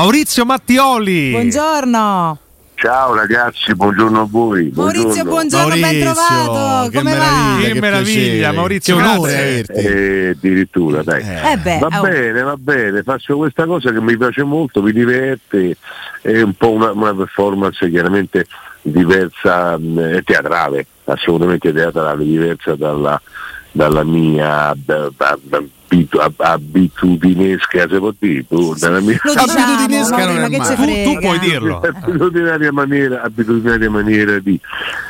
Maurizio Mattioli. Buongiorno. Ciao ragazzi, buongiorno a voi. Maurizio, buongiorno, ben Maurizio, trovato. che Come va? meraviglia, Che che meraviglia. Maurizio, Che onore. Eh, addirittura, dai. Eh beh, Va oh. bene, va bene, faccio questa cosa che mi piace molto, mi diverte, è un po' una, una performance chiaramente diversa, mh, è teatrale, assolutamente teatrale, diversa dalla, dalla mia da- da- abitudinesca, se può dire, tu, dalla mia Lo diciamo, Abitudinesca Mauri, non è che Tu, tu puoi dirlo. abitudinaria maniera, abitudinaria maniera di,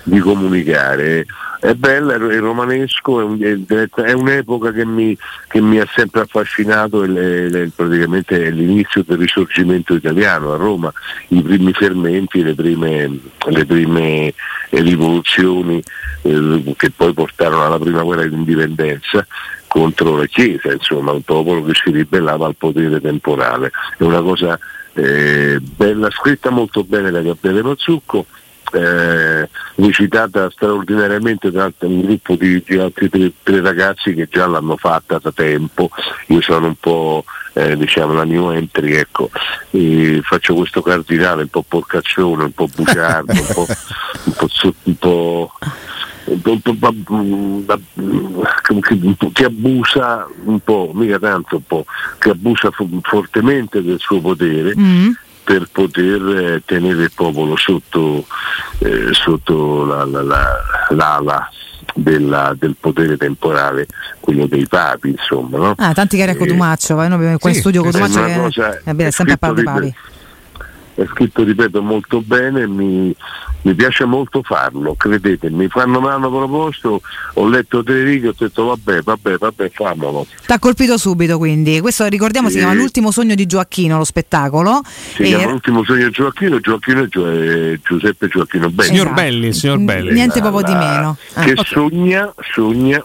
di comunicare. È bella, è è romanesco, è, un- è- è un'epoca che mi, che mi ha sempre affascinato, è le- praticamente è l'inizio del risorgimento italiano a Roma, i primi fermenti, le prime, le prime rivoluzioni eh, che poi portarono alla prima guerra d'indipendenza contro la Chiesa, insomma un popolo che si ribellava al potere temporale. È una cosa eh, bella, scritta molto bene da Gabriele Mazzucco, eh, recitata straordinariamente da un gruppo di, di altri tre, tre ragazzi che già l'hanno fatta da tempo, io sono un po' eh, diciamo la new entry, ecco, e faccio questo cardinale un po' porcaccione, un po' bugiardo, un po', un po', un po' che, abusa un po', mica tanto un po', che abusa fo- fortemente del suo potere. Mm. Per poter eh, tenere il popolo sotto, eh, sotto la- la- la- l'ala della- del potere temporale, quello dei papi, insomma. No? Ah, tanti cari a Eh, Cotumaccio, vai, noi qua in sì, studio è Cotumaccio che cosa- eh, beh, è è sempre a parlare dei scritto papi. è scritto, ripeto, molto bene, mi, mi piace molto farlo, credetemi, quando mi hanno proposto ho letto tre righe e ho detto vabbè, vabbè, vabbè, famolo. T'ha colpito subito quindi. Questo ricordiamo si Sì. chiama L'ultimo sogno di Gioacchino, lo spettacolo. Si E- chiama L'ultimo sogno di Gioacchino, Gioacchino Gio- Giuseppe Gioacchino Belli. Signor Esatto. Belli, signor Belli. Niente proprio di meno. Ah, che ok. sogna, sogna,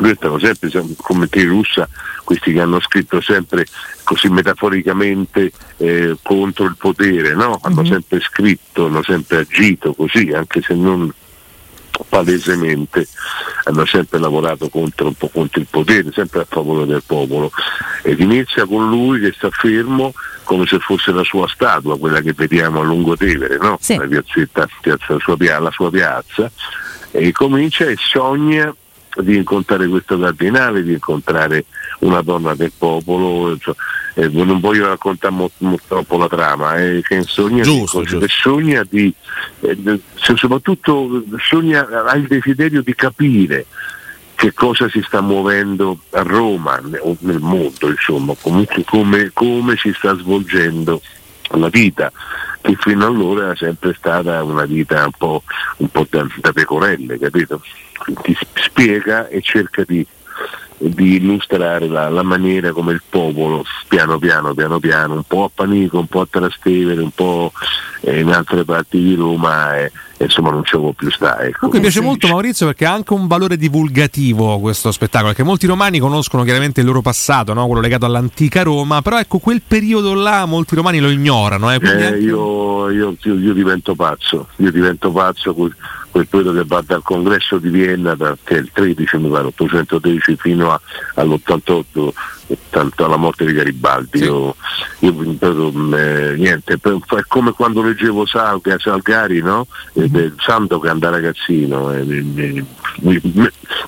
restano sempre sem- come te russa, questi che hanno scritto sempre così metaforicamente eh, contro il potere, no? hanno Mhm. sempre scritto, hanno sempre agito così, anche se non palesemente hanno sempre lavorato contro, un po' contro il potere, sempre a favore del popolo ed inizia con lui che sta fermo come se fosse la sua statua, quella che vediamo a Lungotevere, no? Sì. la piazzetta, piazza- la, sua, la sua piazza, e comincia e sogna di incontrare questo cardinale, di incontrare una donna del popolo, cioè, eh, non voglio raccontare mo- mo- troppo la trama, eh, che sogna, Giusto, di, giusto. sogna di, eh, soprattutto sogna, ha il desiderio di capire che cosa si sta muovendo a Roma o nel mondo, insomma, comunque come, come si sta svolgendo la vita, che fino allora era sempre stata una vita un po', un po da, da pecorelle, capito? Ti spiega e cerca di, di illustrare la, la maniera come il popolo, piano piano, piano piano, un po' a Panico, un po' a Trastevere, un po' eh, in altre parti di Roma, e, e insomma non ci può più stare. Ecco. Comunque mi piace molto Maurizio perché ha anche un valore divulgativo questo spettacolo, perché molti romani conoscono chiaramente il loro passato, no? quello legato all'antica Roma, però ecco quel periodo là molti romani lo ignorano. Eh? Eh, anche- io, io- io- io divento pazzo, io divento pazzo quel, quel periodo che va dal congresso di Vienna, che è il 13, mi pare, 810 fino a- all'88, tanto alla morte di Garibaldi. Sì. Io, io, eh, niente, per- è come quando leggevo Salga, Salgari, no? Del Sandokan da ragazzino. eh,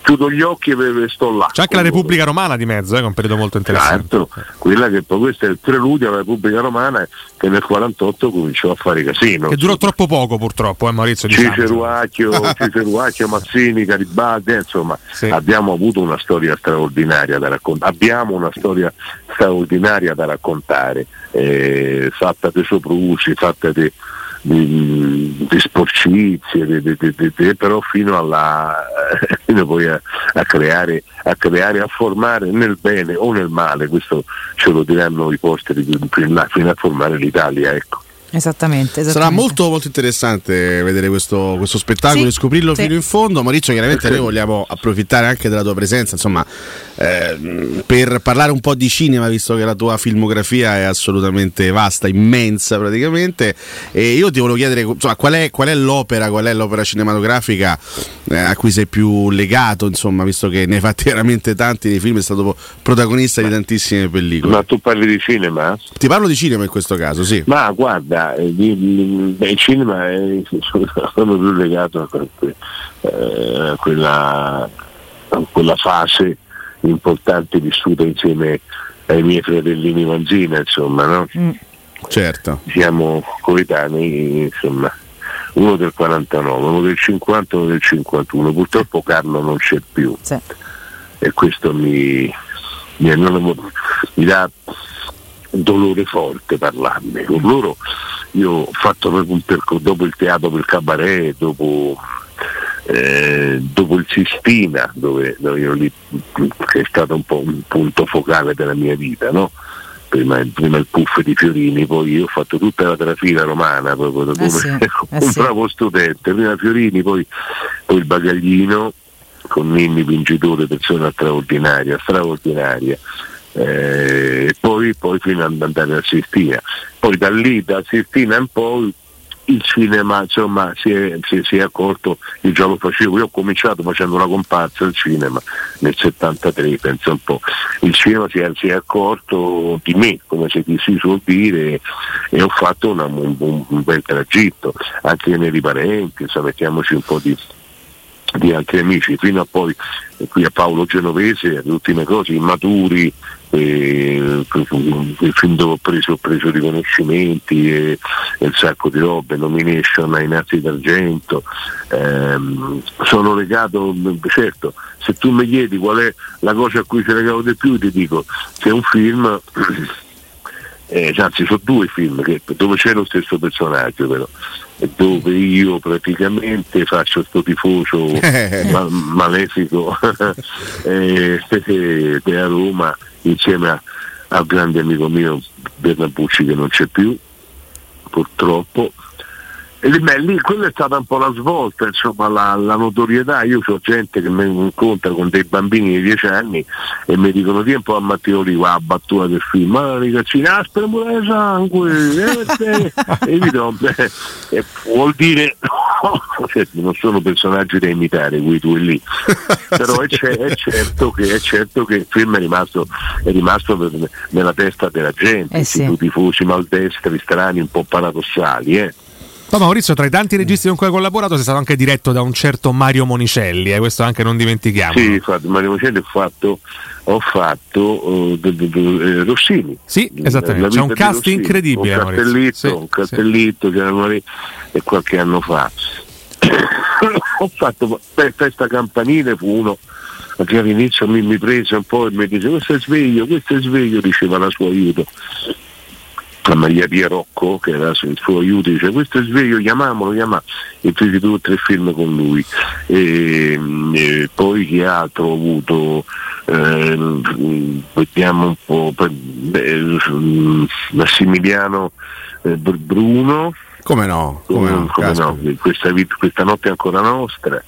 chiudo gli occhi e sto là. C'è anche la Repubblica Romana di mezzo, eh, è un periodo molto interessante. Certo, quella che poi questo è il preludio alla Repubblica Romana che nel 48 cominciò a fare casino. Che durò troppo poco purtroppo, eh, Maurizio. Diciamo. Ciceruacchio, Ciceruacchio, Mazzini, Garibaldi, insomma Sì. abbiamo avuto una storia straordinaria da raccontare, abbiamo una storia straordinaria da raccontare, eh, fatta di soprusi, fatta di, di, di sporcizie, di- di- però fino, alla, fino poi a, a creare, a creare, a formare nel bene o nel male, questo ce lo diranno i posteri fino a formare l'Italia. Ecco. Esattamente, esattamente. Sarà molto molto interessante vedere questo, questo spettacolo Sì, e scoprirlo sì. fino in fondo. Maurizio, chiaramente noi vogliamo approfittare anche della tua presenza, insomma, ehm, per parlare un po' di cinema, visto che la tua filmografia è assolutamente vasta, immensa praticamente. E io ti volevo chiedere insomma, qual, è, qual è l'opera, qual è l'opera cinematografica eh, a cui sei più legato, insomma, visto che ne hai fatti veramente tanti nei film, è stato protagonista di tantissime pellicole. Ma tu parli di cinema? Ti parlo di cinema in questo caso, sì. Ma guarda, beh, il cinema è sono più legato a eh, a quella, a quella fase importante vissuta insieme ai miei fratellini Manzina, insomma, no? Certo. siamo coetanei, insomma, uno del 49, uno del 50, uno del 51. Purtroppo Carlo non c'è più Sì. e questo mi, mi, non- mi dà dolore forte parlarne. Con loro io ho fatto proprio un percorso dopo il teatro per cabaret, dopo, eh, dopo il Sistina, dove, dove io lì, che è stato un po' un punto focale della mia vita, no? Prima, prima il puff di Fiorini, poi io ho fatto tutta la trafila romana proprio da Eh come sì, eh un sì. bravo studente, prima Fiorini, poi, poi il bagaglino con Ninni vincitore, persona straordinaria, straordinaria. Eh, e poi, poi fino ad andare a Sistina. Poi da lì, da Sistina in poi, il cinema insomma si è, si- si è accorto, io già lo facevo, io ho cominciato facendo una comparsa al cinema nel 73, penso un po', il cinema si è, si è accorto di me, come si, si suol dire, e ho fatto una- un, un- bel tragitto, anche nei parenti, mettiamoci un po' di, di altri amici, fino a poi eh, qui a Paolo Genovese, le ultime cose, immaturi, eh, fin dove ho preso, ho preso riconoscimenti e, e un sacco di robe, nomination ai Nazi d'Argento, ehm, sono legato, certo, se tu mi chiedi qual è la cosa a cui ci legavo di più ti dico che è un film eh, anzi sono due film che- dove c'è lo stesso personaggio però. e dove io praticamente faccio sto tifoso ma- malefico eh, eh, a Roma insieme a- al grande amico mio Bernabucci che non c'è più purtroppo e lì, beh, lì quella è stata un po' la svolta, insomma, la, la notorietà. Io ho gente che mi incontra con dei bambini di 10 anni e mi dicono tempo a Matteo Riva, la battuta del film, ma ragazzini, aspetta pure sangue, eh, eh." e io dico, beh, eh, vuol dire non sono personaggi da imitare quei due lì, però è, ce- è certo che, è certo che il film è rimasto, è rimasto per- nella testa della gente, Eh sì. tutti i tifosi maldestri, strani, un po' paradossali. Eh. Poi Maurizio, tra i tanti registi con cui hai collaborato, sei stato anche diretto da un certo Mario Monicelli, eh, questo anche non dimentichiamo. Sì, infatti, Mario Mocelli ho fatto, ho fatto eh, de- de- de- eh, Rossini. Sì, esattamente. C'è un cast Rossini. incredibile, Un cartellito, Sì, un cartellito c'erano lì e qualche anno fa. ho fatto fe- festa campanile, fu uno che all'inizio mi, mi prese un po' e mi dice questo è sveglio, questo è sveglio, diceva la sua aiuto. La Maria Pia Rocco, che era il suo aiuto, dice questo è sveglio, chiamiamolo, chiamiamolo. E feci due o tre film con lui. E, e poi che altro ho avuto? Ehm, vediamo un po', per- beh, Massimiliano eh, Br- Bruno, Come no? Come no? come no, questa, questa notte è ancora nostra,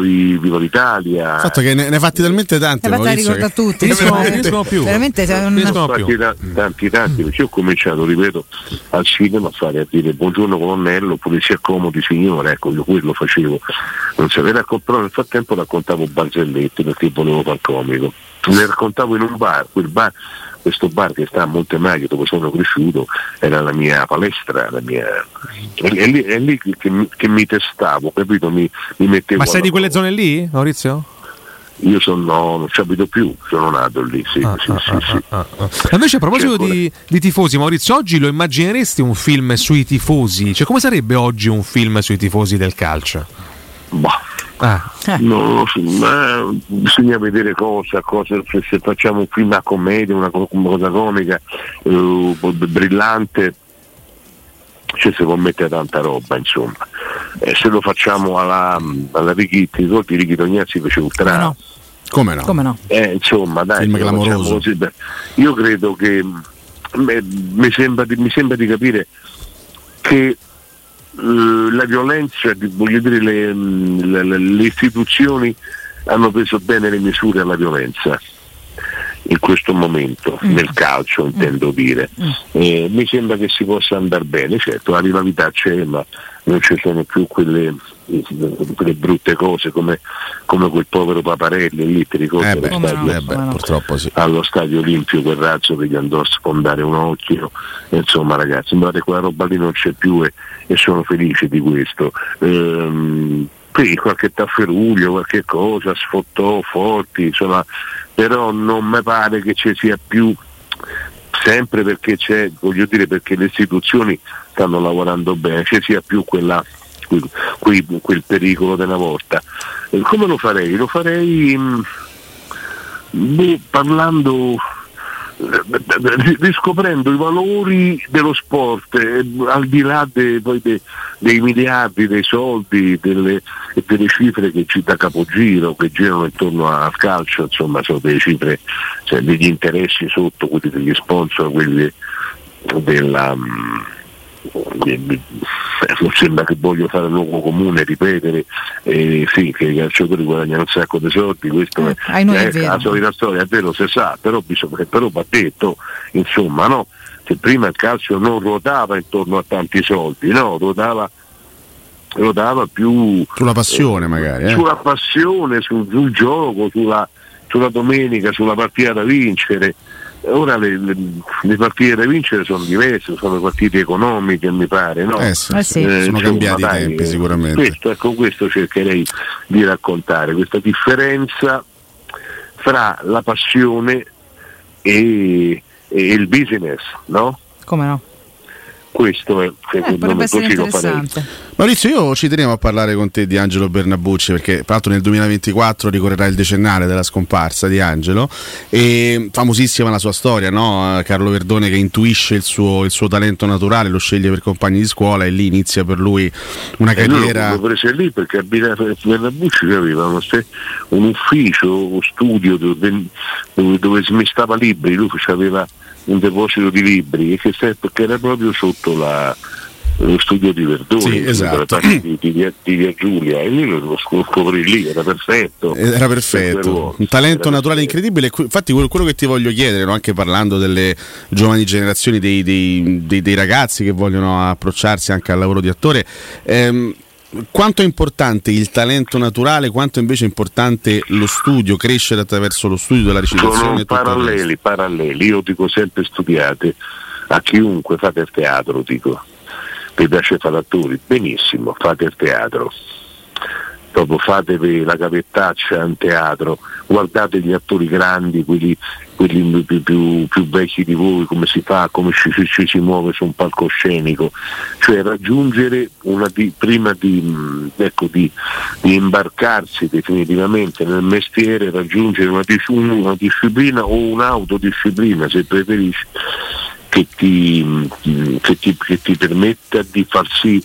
poi Viva l'Italia. Il fatto che ne, ne hai fatti talmente tanti, E la Maurizio, ricorda a che- tutti. Io non riescono più. Veramente c'è un- Riescono- Ho più. fatti ta- tanti tanti perché io ho cominciato ripeto al cinema a fare a dire buongiorno colonnello polizia accomodi signore ecco io quello facevo non sapeva però nel frattempo raccontavo barzellette perché volevo far comico ne raccontavo in un bar quel bar questo bar che sta a Montemagno dove sono cresciuto era la mia palestra la mia... È, è lì, è lì che, mi- che mi testavo capito mi, mi mettevo Ma sei di quelle zone lì, Maurizio? io sono no, non ci abito più sono nato lì sì, Ah, sì, ah, sì, ah, sì. ah, ah. Invece a proposito di, di tifosi, Maurizio, oggi lo immagineresti un film sui tifosi? Cioè come sarebbe oggi un film sui tifosi del calcio? Bah. Ah, Non lo so, ma bisogna vedere cosa, cosa se, se facciamo un film a commedia, una, una cosa comica, eh, brillante, cioè si può mettere tanta roba insomma. Eh, se lo facciamo alla, alla Righitti, ricordi Righi Tognazzi fece un Come no? Come no? Come no? eh, insomma, dai, così, beh, io credo che mh, me- mi, sembra di, mi sembra di capire che eh, la violenza, di- voglio dire, le, mh, le- le- le istituzioni hanno preso bene le misure alla violenza. in questo momento, mm. nel calcio intendo dire. Mm. Eh, mi sembra che si possa andare bene, certo la rivalità c'è, ma non ci sono più quelle, quelle brutte cose come, come, quel povero Paparelli lì ti ricordi? Eh beh, stadio, eh beh, purtroppo sì. allo stadio Olimpio quel razzo che gli andò a sfondare un occhio. Insomma ragazzi guardate quella roba lì non c'è più e, e sono felice di questo. Ehm, qui qualche tafferuglio qualche cosa sfottò forti insomma però non mi pare che ci sia più sempre perché c'è, voglio dire, perché le istituzioni stanno lavorando bene, ci sia più quella, quel, quel, pericolo della volta. Come lo farei? Lo farei mm, parlando riscoprendo i valori dello sport eh, al di là de, de, dei miliardi, dei soldi e delle cifre che ci da capogiro, che girano intorno al calcio, insomma sono delle cifre, cioè degli interessi sotto, quelli degli sponsor, quelli della... Non sembra che voglio fare luogo comune, ripetere eh, sì, che i calciatori guadagnano un sacco di soldi, questo eh, è, è, è la solita storia, è vero, si sa, però, bisogna, però va detto, insomma, no? che prima il calcio non ruotava intorno a tanti soldi, no, ruotava ruotava più sulla passione eh, magari eh? sulla passione sul, sul gioco sulla, sulla, domenica sulla partita da vincere ora le, le, le, partite da vincere sono diverse, sono partite economiche mi pare, no? Eh sì, eh sì. Eh, sono cambiati i tempi sicuramente. Questo, ecco, questo cercherei di raccontare, questa differenza fra la passione e, e il business, no? Come no? questo è secondo eh, me così lo farei. Maurizio, io ci tenevo a parlare con te di Angelo Bernabucci perché tra l'altro nel 2024 ricorrerà il decennale della scomparsa di Angelo e famosissima la sua storia, no? Carlo Verdone che intuisce il suo, il suo, talento naturale, lo sceglie per compagni di scuola e lì inizia per lui una carriera. L'ho preso lì perché Bernabucci aveva un ufficio, uno studio dove, dove, smistava libri, lui aveva un deposito di libri che, che era proprio sotto la, lo studio di Verdone sì, esatto. di, di, di, Via Giulia e io lo scoprì lì, era perfetto. Era perfetto, un talento era naturale perfetto. incredibile. Infatti quello, quello, che ti voglio chiedere, no? anche parlando delle giovani generazioni, dei, dei, dei, dei, ragazzi che vogliono approcciarsi anche al lavoro di attore, ehm, quanto è importante il talento naturale, quanto invece è importante lo studio, crescere attraverso lo studio della recitazione? Sono paralleli, paralleli. Io dico sempre studiate, a chiunque fate il teatro, dico. Vi piace fare attori? Benissimo, fate il teatro dopo fatevi la cavettaccia in teatro, guardate gli attori grandi, quelli, quelli più, più, più, vecchi di voi, come si fa, come ci, ci, si muove su un palcoscenico, cioè raggiungere una di, prima di, ecco, di, di, imbarcarsi definitivamente nel mestiere, raggiungere una, una disciplina o un'autodisciplina se preferisci. Che ti, che, ti, che ti permetta di far sì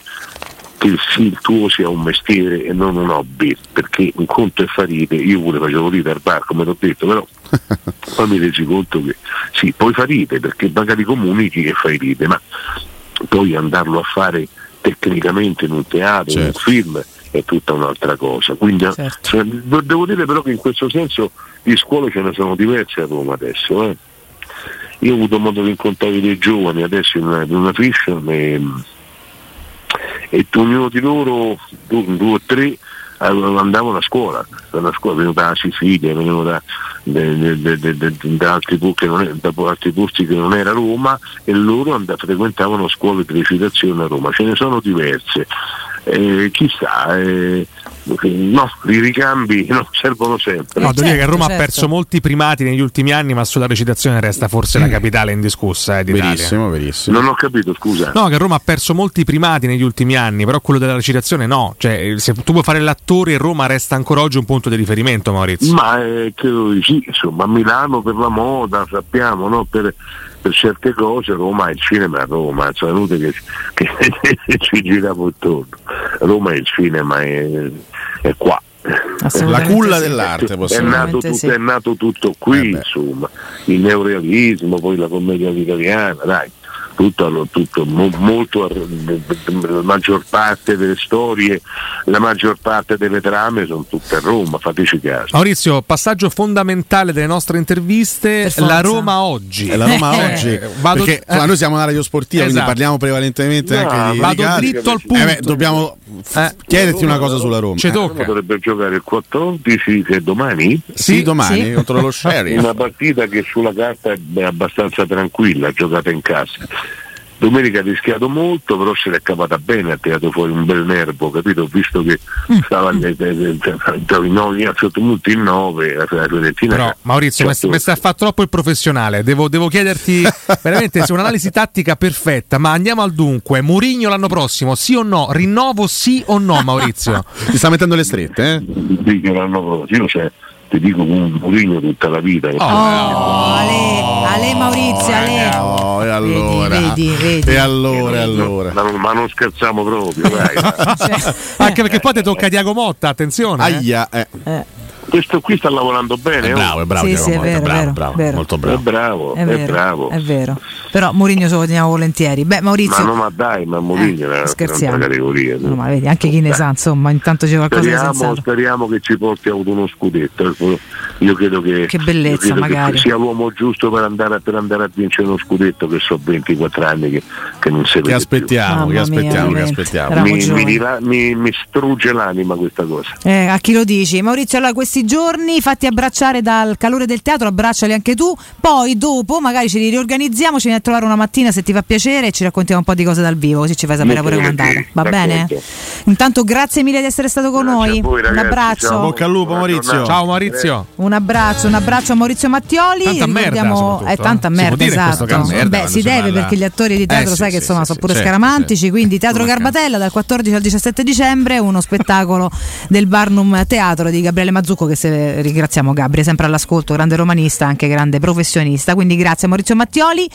che il tuo sia un mestiere e non un hobby, perché un conto è ride, io pure facevo ride al bar come l'ho detto, però poi mi resi conto che sì, puoi fare ride perché magari comunichi che fai ride, ma poi andarlo a fare tecnicamente in un teatro, certo. in un certo. film è tutta un'altra cosa. Quindi certo. cioè, devo dire però che in questo senso di scuole ce ne sono diverse a Roma adesso. Eh. Io ho avuto modo di incontrare dei giovani adesso in una, in una fiction e e ognuno di loro, due o tre, andavano a scuola, a scuola venivano da Sicilia, venivano da, da, altri, posti che non era Roma e loro and- frequentavano scuole di recitazione a Roma, ce ne sono diverse. Eh, chissà, eh, no, i ricambi no, servono sempre. No, devo dire che Roma certo. ha perso molti primati negli ultimi anni, ma sulla recitazione resta forse mm. la capitale indiscussa eh, d'Italia. Verissimo, verissimo. Non ho capito, scusa. No, che Roma ha perso molti primati negli ultimi anni, però quello della recitazione no. Cioè, se tu vuoi fare l'attore, Roma resta ancora oggi un punto di riferimento, Maurizio. Ma eh, credo di sì, insomma, a Milano per la moda, sappiamo, no? per, per certe cose Roma è il cinema a Roma, è inutile che, che ci giriamo intorno. Roma è il cinema, è, è qua. La culla sì. dell'arte è nato, tutto, sì. è nato tutto qui, eh insomma, il neorealismo, poi la commedia italiana, dai, tutto, tutto, molto, la maggior parte delle storie, la maggior parte delle trame sono tutte a Roma, fateci caso. Maurizio, passaggio fondamentale delle nostre interviste, la Roma oggi. È la Roma eh, oggi. Vado, perché eh, noi siamo una radio sportiva, esatto. quindi parliamo prevalentemente no, anche di Vado di dritto al punto. Eh beh, dobbiamo eh, chiederti una cosa sulla Roma. Ci tocca. Roma dovrebbe giocare il 14 che domani? Sì, sì domani sì. contro lo Sherry. Una partita che sulla carta è abbastanza tranquilla, giocata in casa. Domenica ha rischiato molto, però se l'è cavata bene, ha tirato fuori un bel nervo, capito? Ho visto che mm. stava in 9, a un certo punto in 9, la Fiorentina. Però Maurizio, mi sta a fare troppo il professionale, devo, devo chiederti veramente se un'analisi tattica perfetta, ma andiamo al dunque, Murigno l'anno prossimo, sì o no? Rinnovo sì o no Maurizio? Ti sta mettendo le strette, eh? Dico l'anno prossimo, cioè, ti dico un Mourinho tutta la vita. Oh, oh, Ale, Ale Maurizio, Ale. Oh, e allora, vedi, vedi, vedi. E allora, e allora. Ma, ma, non scherziamo proprio, dai. cioè. Anche perché poi ti tocca Diago Motta, attenzione. Eh. Aia, eh. eh questo qui sta lavorando bene. È bravo, è bravo, sì, sì, è vero, bravo, vero, bravo, vero. molto bravo. È bravo, è, vero, bravo. È vero. Però Mourinho se lo teniamo volentieri. Beh, Maurizio. Ma no, ma dai, ma Mourinho eh, è scherziamo. una categoria. No, ma vedi, anche chi ne sa, insomma, intanto c'è qualcosa speriamo, di sensato. Speriamo che ci porti a uno scudetto. Io credo che, che bellezza, magari. Che sia l'uomo giusto per andare, per andare, a vincere uno scudetto che so 24 anni che, che non si vede. Che aspettiamo, che aspettiamo, mia, che aspettiamo. Mi, mi, mi, mi, strugge l'anima questa cosa. Eh, a chi lo dici? Maurizio, allora questi giorni fatti abbracciare dal calore del teatro, abbracciali anche tu. Poi dopo magari ci riorganizziamo, ci vieni a trovare una mattina se ti fa piacere e ci raccontiamo un po' di cose dal vivo, così ci fai sapere pure come è andata. Va bene? Intanto grazie mille di essere stato con grazie noi. Voi, un abbraccio. Ciao. Bocca al lupo Maurizio. Ciao Maurizio. Un abbraccio, un abbraccio a Maurizio Mattioli. Tanta merda, è tanta eh. merda, esatto. merda Beh, si deve perché gli attori di teatro eh, sai sì, che insomma sì, sono pure scaramantici, quindi Teatro Garbatella dal 14 al 17 dicembre, uno spettacolo del Barnum Teatro di Gabriele Mazzucco che se ringraziamo Gabriele sempre all'ascolto, grande romanista, anche grande professionista. Quindi grazie Maurizio Mattioli.